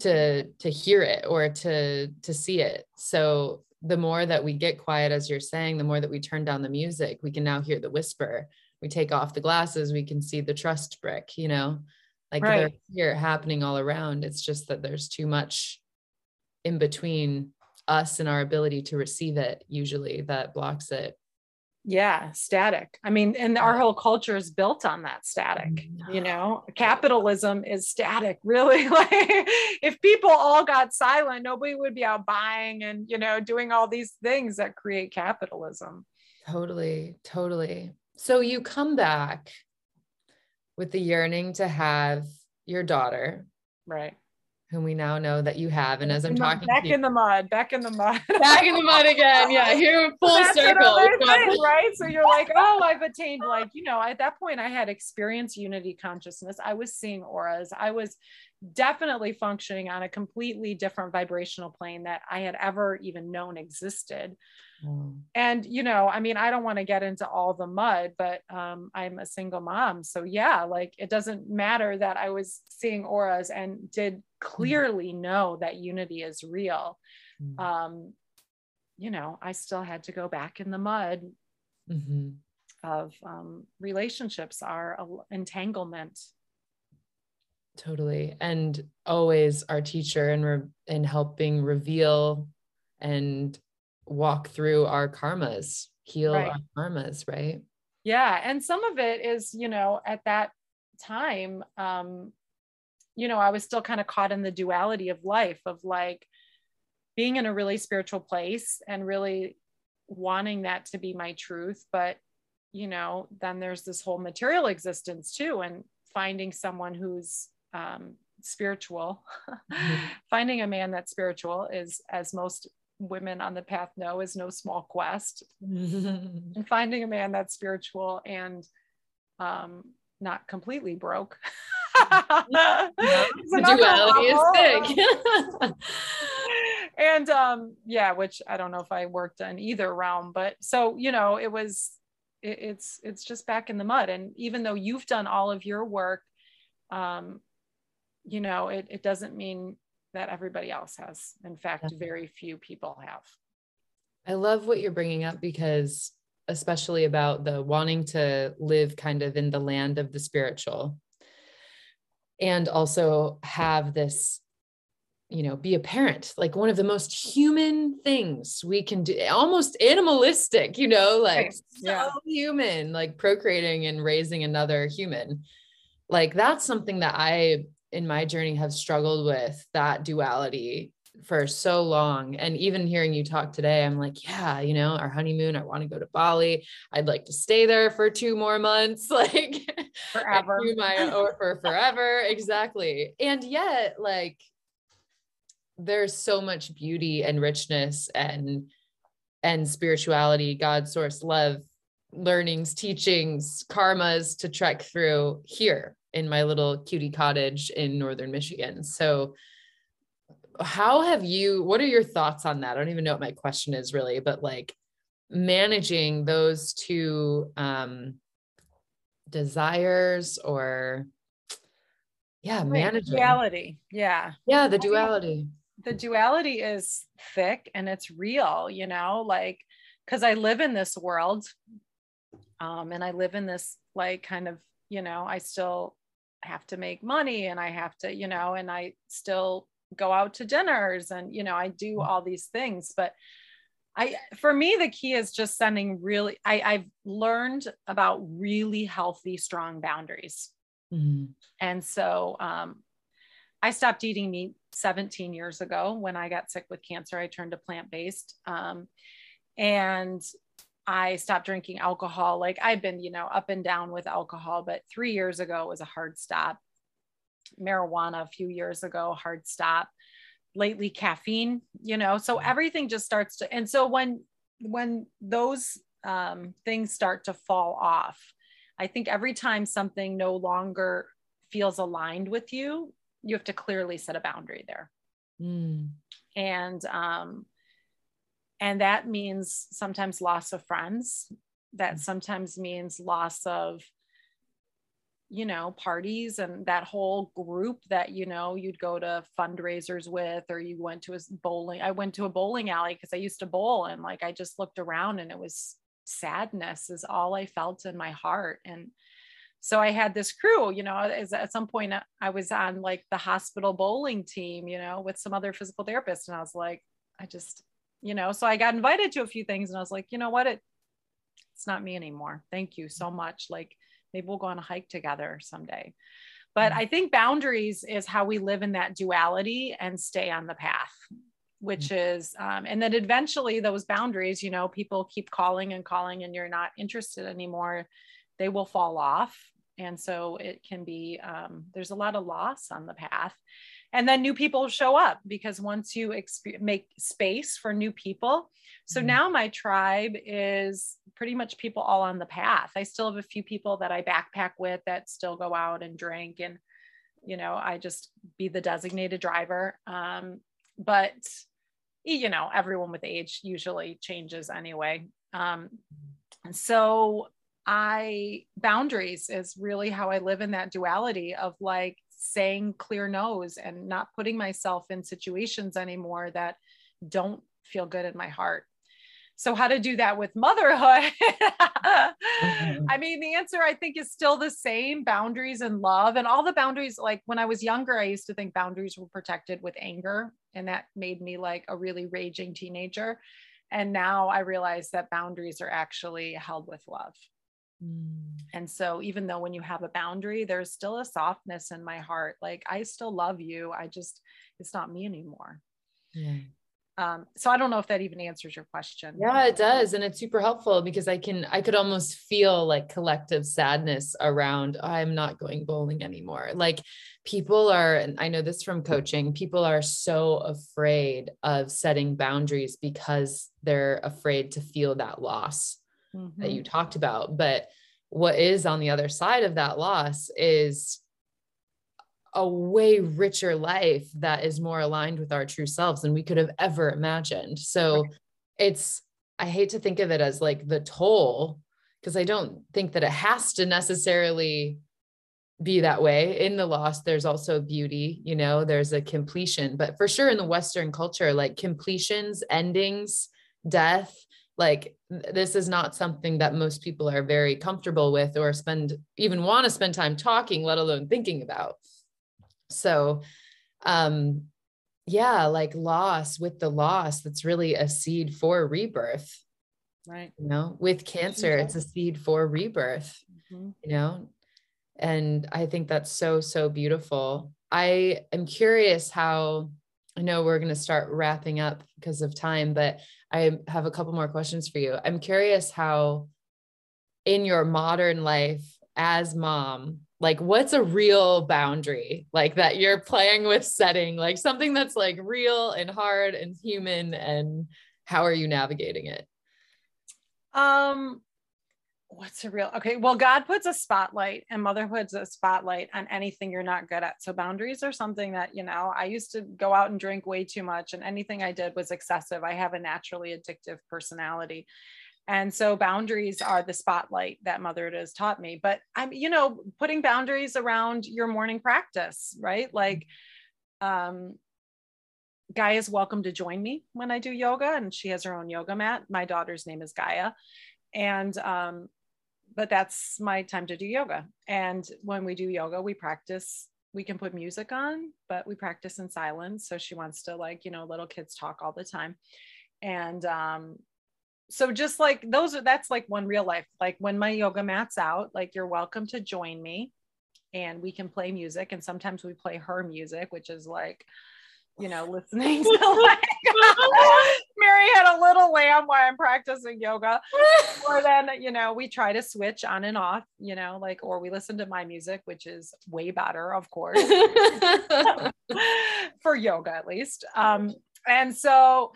to to hear it or to to see it. So the more that we get quiet as you're saying the more that we turn down the music we can now hear the whisper. We take off the glasses we can see the trust brick you know like right. they're here happening all around. It's just that there's too much in between us and our ability to receive it usually that blocks it yeah static. I mean and our whole culture is built on that static you know? Capitalism is static really. Like if people all got silent nobody would be out buying and you know doing all these things that create capitalism. Totally totally. So you come back with the yearning to have your daughter. Right whom we now know that you have. And as I'm talking back in the mud, back in the mud, back in the mud again. Yeah, here full That's circle. Thing, right? So you're like, oh, I've attained like, you know, at that point I had experienced unity consciousness. I was seeing auras. I was definitely functioning on a completely different vibrational plane that I had ever even known existed. Mm. And, you know, I mean, I don't want to get into all the mud, but um, I'm a single mom. So, yeah, like it doesn't matter that I was seeing auras and did clearly mm. know that unity is real. Mm. Um, you know, I still had to go back in the mud mm-hmm. of um, relationships are entanglement. Totally. And always our teacher in, re- in helping reveal and walk through our karmas, heal right. our karmas, right? Yeah. And some of it is, you know, at that time, um, you know, I was still kind of caught in the duality of life of like being in a really spiritual place and really wanting that to be my truth. But, you know, then there's this whole material existence too, and finding someone who's um, spiritual, mm-hmm. finding a man that's spiritual is, as most women on the path know is no small quest. And finding a man that's spiritual and um, not completely broke. Yeah. duality is big and um yeah which i don't know if i worked in either realm but so you know it was it, it's it's just back in the mud. And even though you've done all of your work um you know it, it doesn't mean that everybody else has. In fact, yeah. very few people have. I love what you're bringing up because, especially about the wanting to live kind of in the land of the spiritual and also have this you know be a parent like one of the most human things we can do almost animalistic you know like right. yeah. so human like procreating and raising another human like that's something that i in my journey have struggled with that duality for so long. And even hearing you talk today, I'm like, yeah, you know, our honeymoon, I want to go to Bali. I'd like to stay there for two more months, like forever. my, or for forever. exactly. And yet, like, there's so much beauty and richness and and spirituality, God source love, learnings, teachings, karmas to trek through here in my little cutie cottage in northern Michigan. So how have you what are your thoughts on that? I don't even know what my question is really, but like managing those two um desires or yeah, right. managing duality. Yeah. Yeah, the duality. The duality is thick and it's real, you know, like because I live in this world um, and I live in this like kind of, you know, I still have to make money and I have to, you know, and I still go out to dinners and, you know, I do mm. all these things. But I, for me, the key is just sending really, I, I've learned about really healthy, strong boundaries. Mm-hmm. And so um, I stopped eating meat 17 years ago when I got sick with cancer. I turned to plant based. Um, and I stopped drinking alcohol. Like I've been, you know, up and down with alcohol, but three years ago was a hard stop. Marijuana a few years ago, hard stop. Lately, caffeine, you know, so everything just starts to, and so when when those um, things start to fall off, I think every time something no longer feels aligned with you, you have to clearly set a boundary there. Mm. And um, and that means sometimes loss of friends that mm. sometimes means loss of you know parties and that whole group that you know you'd go to fundraisers with or you went to a bowling i went to a bowling alley because i used to bowl and like i just looked around and it was sadness is all i felt in my heart and so i had this crew you know at some point i was on like the hospital bowling team you know with some other physical therapists and i was like i just you know so i got invited to a few things and i was like you know what it it's not me anymore. Thank you so much. Like maybe we'll go on a hike together someday. But mm. I think boundaries is how we live in that duality and stay on the path, which mm. is, um, and then eventually those boundaries, you know, people keep calling and calling and you're not interested anymore, they will fall off. And so it can be, um, there's a lot of loss on the path and then new people show up because once you exp- make space for new people. So mm-hmm. now my tribe is pretty much people all on the path. I still have a few people that i backpack with that still go out and drink and you know i just be the designated driver. Um, but you know everyone with age usually changes anyway. Um, so i boundaries is really how i live in that duality of like saying clear no's and not putting myself in situations anymore that don't feel good in my heart. So, how to do that with motherhood? I mean, the answer I think is still the same boundaries and love. And all the boundaries, like when I was younger, I used to think boundaries were protected with anger. And that made me like a really raging teenager. And now I realize that boundaries are actually held with love. Mm. And so, even though when you have a boundary, there's still a softness in my heart. Like, I still love you. I just, it's not me anymore. Yeah. Um, so I don't know if that even answers your question. Yeah, it does. And it's super helpful because I can, I could almost feel like collective sadness around, oh, I'm not going bowling anymore. Like people are, and I know this from coaching, people are so afraid of setting boundaries because they're afraid to feel that loss mm-hmm. that you mm-hmm. talked about. But what is on the other side of that loss is a way richer life that is more aligned with our true selves than we could have ever imagined. So right. it's, I hate to think of it as like the toll, because I don't think that it has to necessarily be that way. In the loss, there's also beauty, you know, there's a completion. But for sure in the Western culture, like completions, endings, death, like this is not something that most people are very comfortable with or spend even want to spend time talking let alone thinking about. So um yeah like loss with the loss that's really a seed for rebirth. Right. You know with cancer it's a seed for rebirth mm-hmm. you know? And i think that's so so beautiful. I am curious how I know we're going to start wrapping up because of time, but I have a couple more questions for you. I'm curious how, in your modern life as mom, like what's a real boundary like that you're playing with setting, like something that's like real and hard and human, and how are you navigating it? Um, what's a real okay well god puts a spotlight and motherhood's a spotlight on anything you're not good at. So boundaries are something that you know i used to go out and drink way too much and anything i did was excessive. I have a naturally addictive personality. And so boundaries are the spotlight that motherhood has taught me. But i'm you know putting boundaries around your morning practice right? Like um Gaia is welcome to join me when I do yoga, and she has her own yoga mat. My daughter's name is Gaia, and um, but that's my time to do yoga. And when we do yoga, we practice, we can put music on, but we practice in silence. So she wants to like, you know, little kids talk all the time. And um, so just like those are that's like one real life. Like when my yoga mat's out, like you're welcome to join me and we can play music. And sometimes we play her music, which is like, you know, listening to like Mary had a little lamb while I'm practicing yoga. or then, you know, we try to switch on and off, you know, like, or we listen to my music, which is way better, of course, for yoga at least. Um, and so,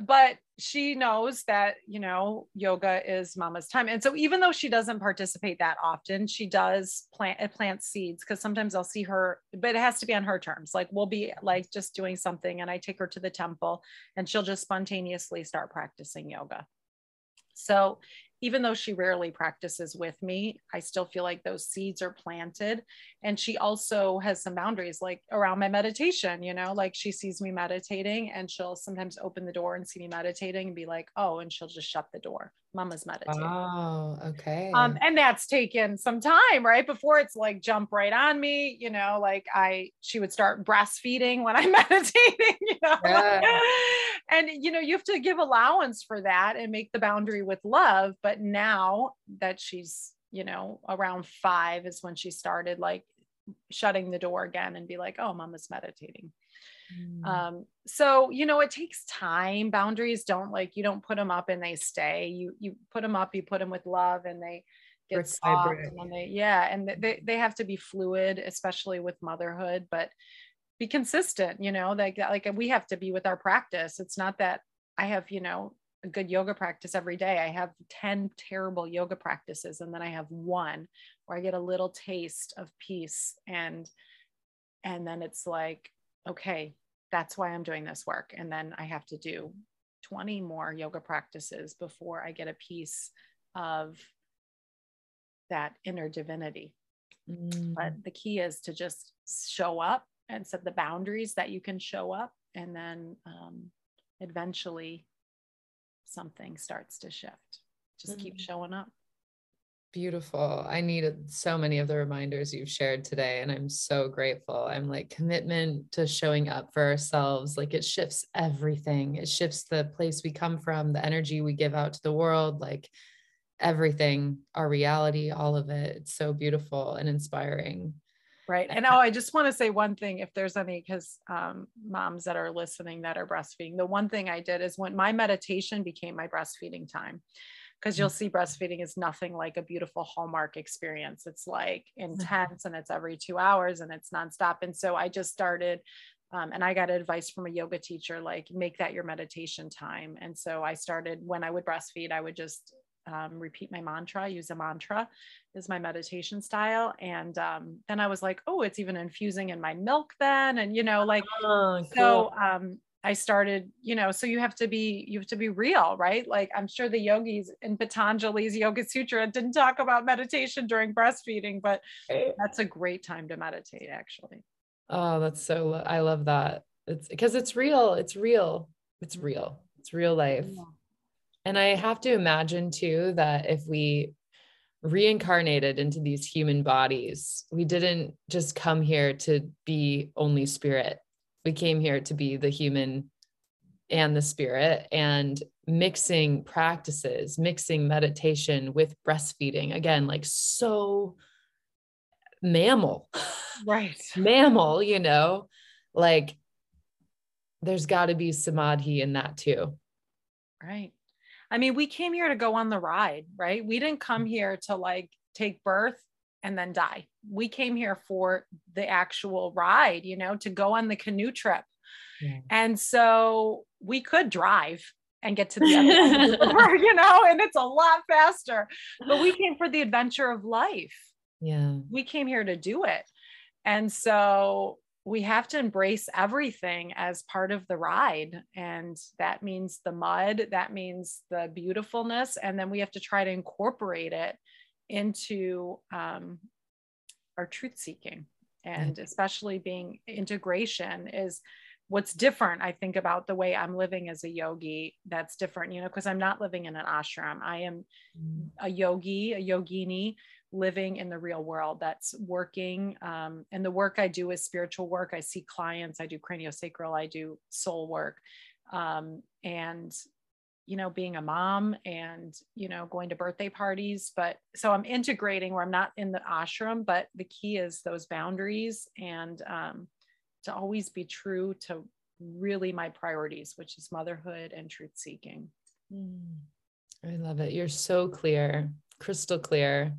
but she knows that you know yoga is mama's time. And so even though she doesn't participate that often she does plant uh, plant seeds because sometimes i'll see her but it has to be on her terms. Like we'll be like just doing something and i take her to the temple and she'll just spontaneously start practicing yoga. So even though she rarely practices with me, I still feel like those seeds are planted. And she also has some boundaries like around my meditation, you know, like she sees me meditating and she'll sometimes open the door and see me meditating and be like, oh, and she'll just shut the door. Mama's meditating. Oh, okay. Um, and that's taken some time, right? Before it's like jump right on me, you know, like I she would start breastfeeding when I'm meditating, you know. Yeah. and you know you have to give allowance for that and make the boundary with love but now that she's you know around five is when she started like shutting the door again and be like oh mama's meditating mm. um so you know it takes time. Boundaries don't like you don't put them up and they stay. You you put them up you put them with love and they get soft and they yeah and they, they have to be fluid especially with motherhood but be consistent you know like like we have to be with our practice. It's not that i have you know a good yoga practice every day. I have 10 terrible yoga practices and then i have one where i get a little taste of peace and and then it's like okay that's why i'm doing this work. And then i have to do 20 more yoga practices before i get a piece of that inner divinity. Mm. but the key is to just show up and set the boundaries that you can show up. And then um, eventually something starts to shift. Just mm-hmm. keep showing up beautiful. I needed so many of the reminders you've shared today and i'm so grateful. I'm like commitment to showing up for ourselves like it shifts everything. It shifts the place we come from the energy we give out to the world like everything our reality all of it. It's so beautiful and inspiring. Right. And oh, I just want to say one thing if there's any, because um, moms that are listening that are breastfeeding, the one thing I did is when my meditation became my breastfeeding time, because you'll see breastfeeding is nothing like a beautiful Hallmark experience. It's like mm-hmm. intense and it's every two hours and it's nonstop. And so I just started um, and I got advice from a yoga teacher, like make that your meditation time. And so I started when I would breastfeed, I would just um, repeat my mantra, use a mantra is my meditation style. And um, then I was like, oh, it's even infusing in my milk then. And, you know, like, oh, cool. so um, I started, you know, so you have to be, you have to be real, right? Like I'm sure the yogis in Patanjali's Yoga Sutra didn't talk about meditation during breastfeeding, but eh. that's a great time to meditate actually. Oh, that's so, I love that. It's because it's real. It's real. It's real. It's real life. Yeah. And I have to imagine too that if we reincarnated into these human bodies, we didn't just come here to be only spirit. We came here to be the human and the spirit and mixing practices, mixing meditation with breastfeeding. Again, like so mammal. Right. mammal, you know, like there's got to be samadhi in that too. Right. I mean, we came here to go on the ride, right? We didn't come mm. here to like take birth and then die. We came here for the actual ride, you know, to go on the canoe trip. Yeah. And so we could drive and get to the end you know, and it's a lot faster. But we came for the adventure of life. Yeah. We came here to do it. And so we have to embrace everything as part of the ride. And that means the mud, that means the beautifulness. And then we have to try to incorporate it into um, our truth seeking. And especially being integration is what's different, I think, about the way I'm living as a yogi. That's different, you know, because I'm not living in an ashram. I am mm. a yogi, a yogini living in the real world that's working um, and the work i do is spiritual work i see clients i do craniosacral i do soul work um, and you know being a mom and you know going to birthday parties but so i'm integrating where i'm not in the ashram but the key is those boundaries and um, to always be true to really my priorities which is motherhood and truth seeking. Mm. i love it. You're so clear crystal clear.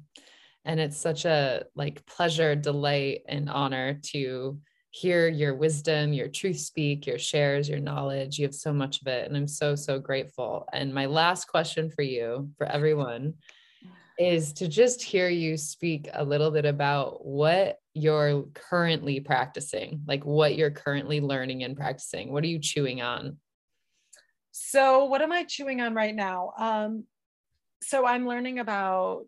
And it's such a like pleasure delight and honor to hear your wisdom your truth speak your shares your knowledge. You have so much of it and i'm so so grateful. And my last question for you for everyone is to just hear you speak a little bit about what you're currently practicing like what you're currently learning and practicing. What are you chewing on? So what am i chewing on right now? Um so i'm learning about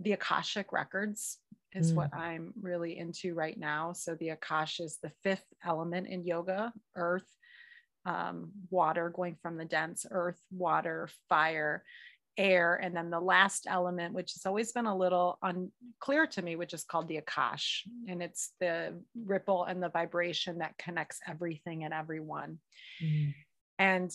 the Akashic records is mm. what I'm really into right now. So the Akash is the fifth element in yoga, earth, um, water, going from the dense earth, water, fire, air, and then the last element, which has always been a little unclear to me, which is called the Akash. And it's the ripple and the vibration that connects everything and everyone. Mm. And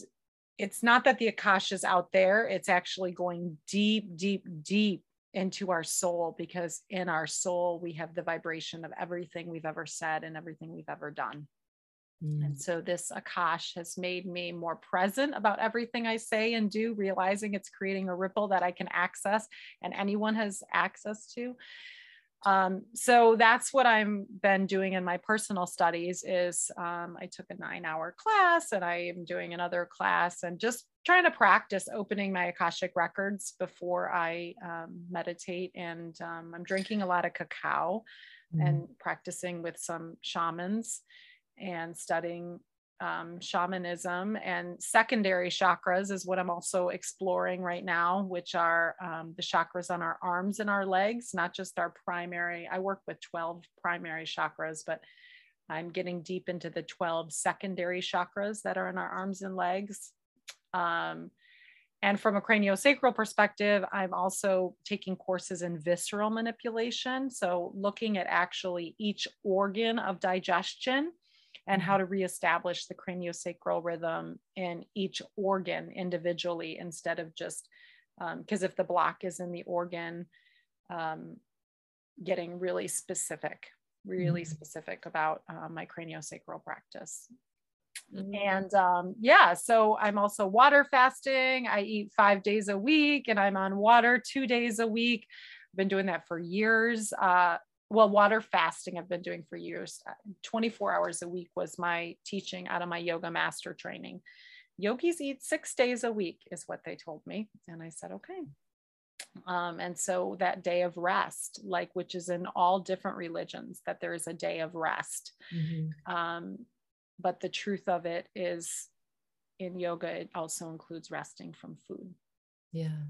it's not that the Akash is out there, it's actually going deep, deep, deep into our soul because in our soul we have the vibration of everything we've ever said and everything we've ever done. Mm. And so this Akash has made me more present about everything I say and do, realizing it's creating a ripple that I can access and anyone has access to. Um, so that's what I've been doing in my personal studies is um, I took a nine hour class and I am doing another class and just trying to practice opening my Akashic records before I um, meditate. And um, I'm drinking a lot of cacao mm. and practicing with some shamans and studying um, shamanism and secondary chakras is what I'm also exploring right now, which are um, the chakras on our arms and our legs, not just our primary. I work with 12 primary chakras, but I'm getting deep into the 12 secondary chakras that are in our arms and legs. Um, and from a craniosacral perspective, I'm also taking courses in visceral manipulation. So, looking at actually each organ of digestion and how to reestablish the craniosacral rhythm in each organ individually instead of just because um, if the block is in the organ, um, getting really specific, really mm-hmm. specific about uh, my craniosacral practice. Mm-hmm. And um, yeah, so I'm also water fasting. I eat five days a week and I'm on water two days a week. I've been doing that for years. Uh, well, water fasting I've been doing for years. Uh, 24 hours a week was my teaching out of my yoga master training. Yogis eat six days a week, is what they told me. And I said, okay. Um, and so that day of rest, like which is in all different religions, that there is a day of rest. Mm-hmm. Um, but the truth of it is in yoga, it also includes resting from food. Yeah.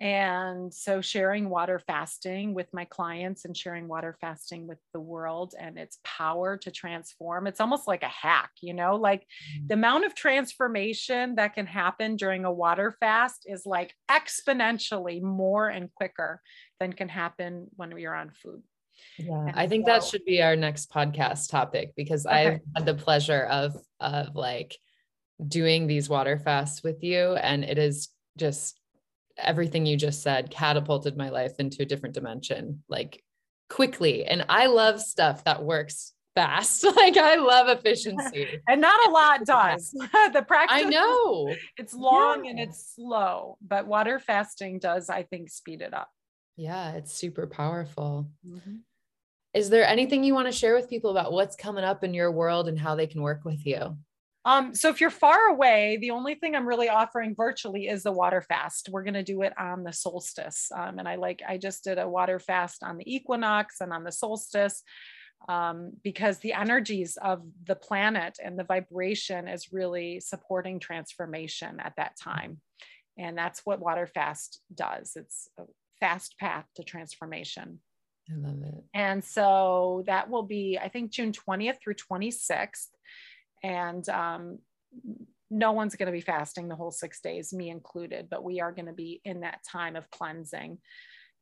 And so sharing water fasting with my clients and sharing water fasting with the world and its power to transform. It's almost like a hack, you know, like mm-hmm. the amount of transformation that can happen during a water fast is like exponentially more and quicker than can happen when are on food. Yeah, I think so, that should be our next podcast topic because okay. I've had the pleasure of of like doing these water fasts with you and it is just everything you just said catapulted my life into a different dimension like quickly. And i love stuff that works fast. Like i love efficiency. And not a lot does. The practice i know. it's long yeah. and it's slow but water fasting does i think speed it up. Yeah it's super powerful. Mm-hmm. is there anything you want to share with people about what's coming up in your world and how they can work with you um, so if you're far away, the only thing I'm really offering virtually is the water fast. We're going to do it on the solstice. Um, and I like, I just did a water fast on the equinox and on the solstice um, because the energies of the planet and the vibration is really supporting transformation at that time. And that's what water fast does. It's a fast path to transformation. I love it. And so that will be, I think, June 20th through 26th and um, no one's going to be fasting the whole six days, me included, but we are going to be in that time of cleansing.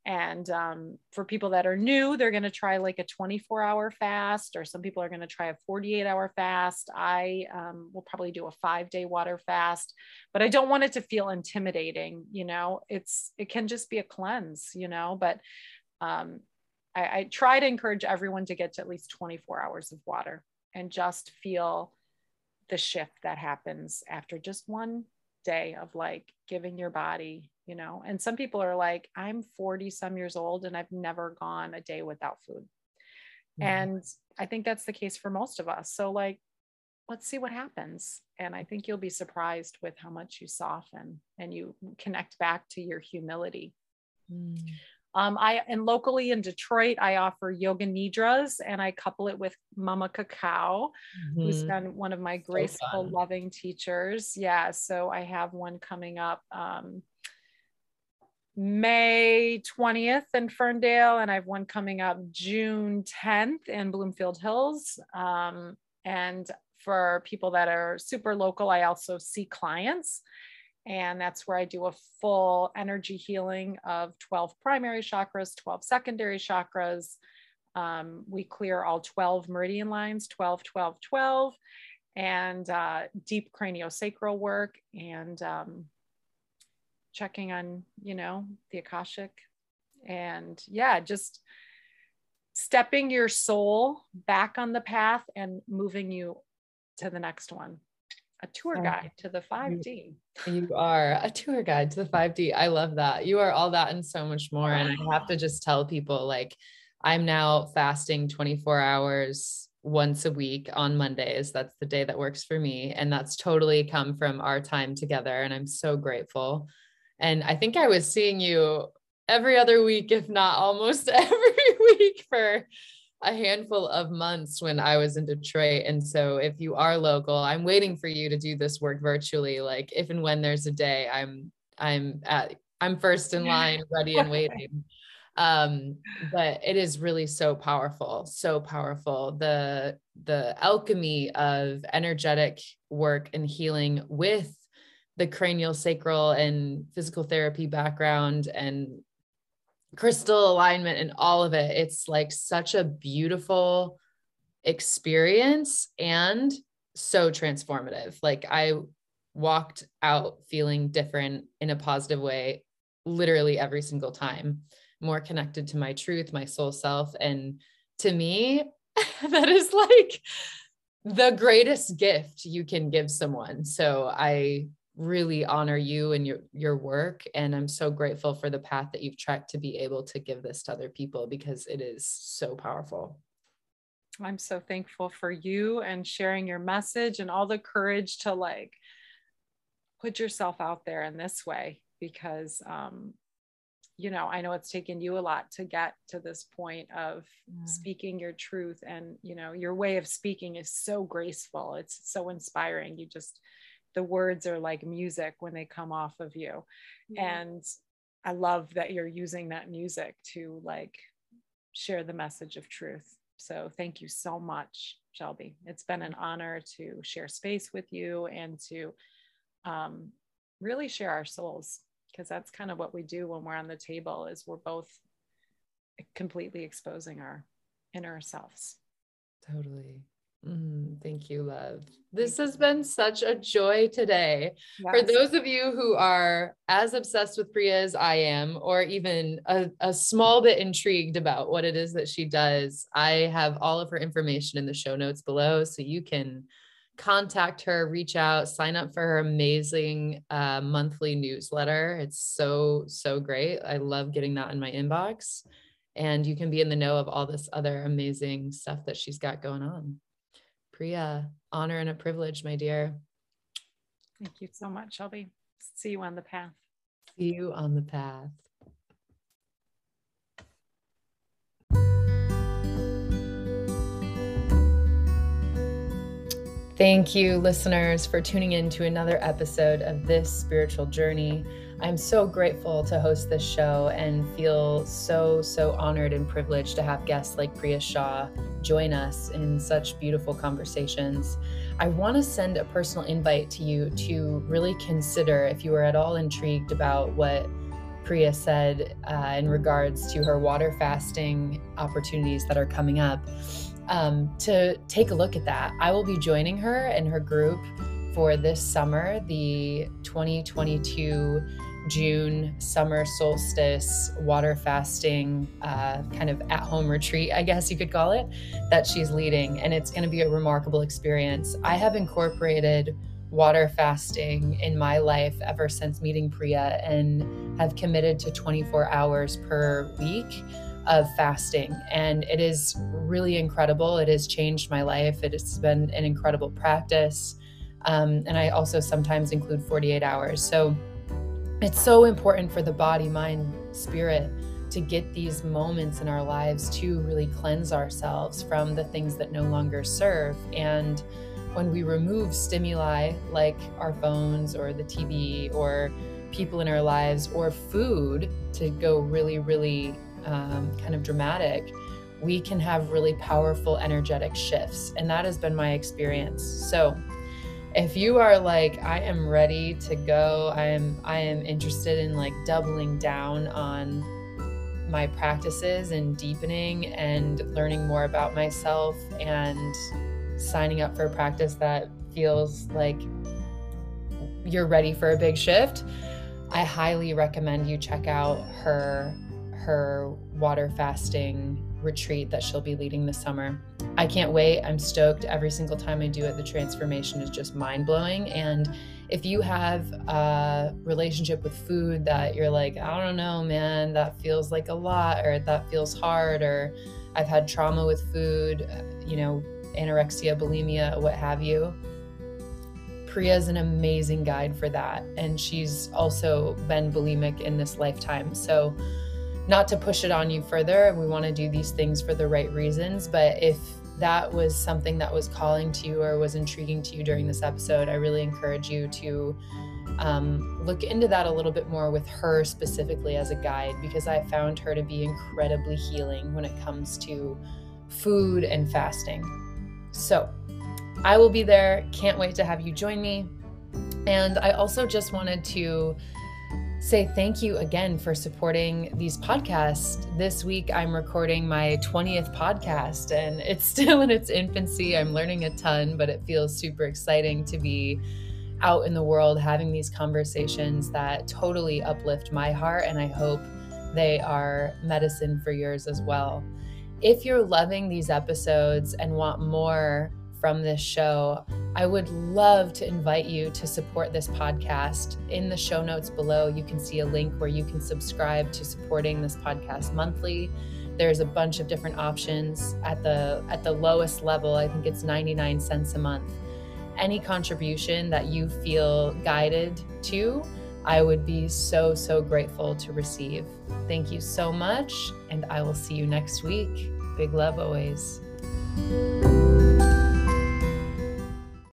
And um, for people that are new, they're going to try like a 24 hour fast, or some people are going to try a 48 hour fast. I um, will probably do a five day water fast, but I don't want it to feel intimidating. You know, it's, it can just be a cleanse, you know, but um, I, I try to encourage everyone to get to at least 24 hours of water and just feel the shift that happens after just one day of like giving your body, you know. And some people are like, I'm 40 some years old and I've never gone a day without food. Mm-hmm. And I think that's the case for most of us. So, like, let's see what happens. And I think you'll be surprised with how much you soften and you connect back to your humility. Mm. Um, I and locally in Detroit, I offer yoga nidras and I couple it with Mama Cacao, mm-hmm. who's been one of my graceful, so loving teachers. Yeah, so I have one coming up um, May 20th in Ferndale, and I have one coming up June 10th in Bloomfield Hills. Um, and for people that are super local, I also see clients and that's where I do a full energy healing of 12 primary chakras, 12 secondary chakras. Um, we clear all 12 meridian lines, 12, 12, 12. and uh, deep craniosacral work and um, checking on, you know, the Akashic. And yeah, just stepping your soul back on the path and moving you to the next one. A tour guide to the 5D. You are a tour guide to the 5D. I love that. You are all that and so much more. And I have to just tell people like, I'm now fasting 24 hours once a week on Mondays. That's the day that works for me. And that's totally come from our time together. And I'm so grateful. And I think I was seeing you every other week, if not almost every week for a handful of months when I was in Detroit. And so if you are local, I'm waiting for you to do this work virtually. Like if and when there's a day, I'm I'm at I'm first in line, ready and waiting. Um, but it is really so powerful, so powerful. The the alchemy of energetic work and healing with the cranial sacral and physical therapy background and crystal alignment and all of it. It's like such a beautiful experience and so transformative. Like I walked out feeling different in a positive way literally every single time, more connected to my truth, my soul self. And to me, that is like the greatest gift you can give someone. So I really honor you and your your work and i'm so grateful for the path that you've tracked to be able to give this to other people because it is so powerful. I'm so thankful for you and sharing your message and all the courage to like put yourself out there in this way because um you know i know it's taken you a lot to get to this point of yeah. speaking your truth and you know your way of speaking is so graceful. It's so inspiring. You just the words are like music when they come off of you. Yeah. and i love that you're using that music to like share the message of truth. So thank you so much shelby. It's been an honor to share space with you and to um, really share our souls because that's kind of what we do when we're on the table is we're both completely exposing our inner selves. Totally Mm, thank you, love. This has been such a joy today. Yes. For those of you who are as obsessed with Priya as I am, or even a, a small bit intrigued about what it is that she does, I have all of her information in the show notes below. So you can contact her, reach out, sign up for her amazing uh, monthly newsletter. It's so, so great. I love getting that in my inbox. And you can be in the know of all this other amazing stuff that she's got going on. Priya, honor and a privilege, my dear. Thank you so much, Shelby. See you on the path. See you on the path. Thank you, listeners, for tuning in to another episode of this spiritual journey. I'm so grateful to host this show and feel so, so honored and privileged to have guests like Priya Shah join us in such beautiful conversations. I want to send a personal invite to you to really consider if you are at all intrigued about what Priya said uh, in regards to her water fasting opportunities that are coming up, um, to take a look at that. I will be joining her and her group for this summer, the 2022 June summer solstice water fasting uh, kind of at home retreat, I guess you could call it, that she's leading. And it's going to be a remarkable experience. I have incorporated water fasting in my life ever since meeting Priya and have committed to 24 hours per week of fasting. And it is really incredible. It has changed my life. It has been an incredible practice. Um, and I also sometimes include 48 hours. So it's so important for the body, mind, spirit to get these moments in our lives to really cleanse ourselves from the things that no longer serve. And when we remove stimuli like our phones or the TV or people in our lives or food to go really, really um, kind of dramatic, we can have really powerful energetic shifts. And that has been my experience. So, if you are like i am ready to go i am i am interested in like doubling down on my practices and deepening and learning more about myself and signing up for a practice that feels like you're ready for a big shift, I highly recommend you check out her her water fasting retreat that she'll be leading this summer. I can't wait. I'm stoked every single time I do it. The transformation is just mind blowing. And if you have a relationship with food that you're like, I don't know, man, that feels like a lot, or that feels hard, or I've had trauma with food, uh, you know, anorexia, bulimia, what have you. Priya is an amazing guide for that. And she's also been bulimic in this lifetime. So, not to push it on you further, and we want to do these things for the right reasons. But if that was something that was calling to you or was intriguing to you during this episode, I really encourage you to um, look into that a little bit more with her specifically as a guide because I found her to be incredibly healing when it comes to food and fasting. So I will be there. Can't wait to have you join me. And I also just wanted to say thank you again for supporting these podcasts. This week, I'm recording my 20th podcast, and it's still in its infancy. I'm learning a ton, but it feels super exciting to be out in the world having these conversations that totally uplift my heart, and I hope they are medicine for yours as well. If you're loving these episodes and want more, from this show, I would love to invite you to support this podcast. In the show notes below, you can see a link where you can subscribe to supporting this podcast monthly. There's a bunch of different options at the at the lowest level. I think it's 99 cents a month. Any contribution that you feel guided to, I would be so so grateful to receive. Thank you so much and I will see you next week. Big love always.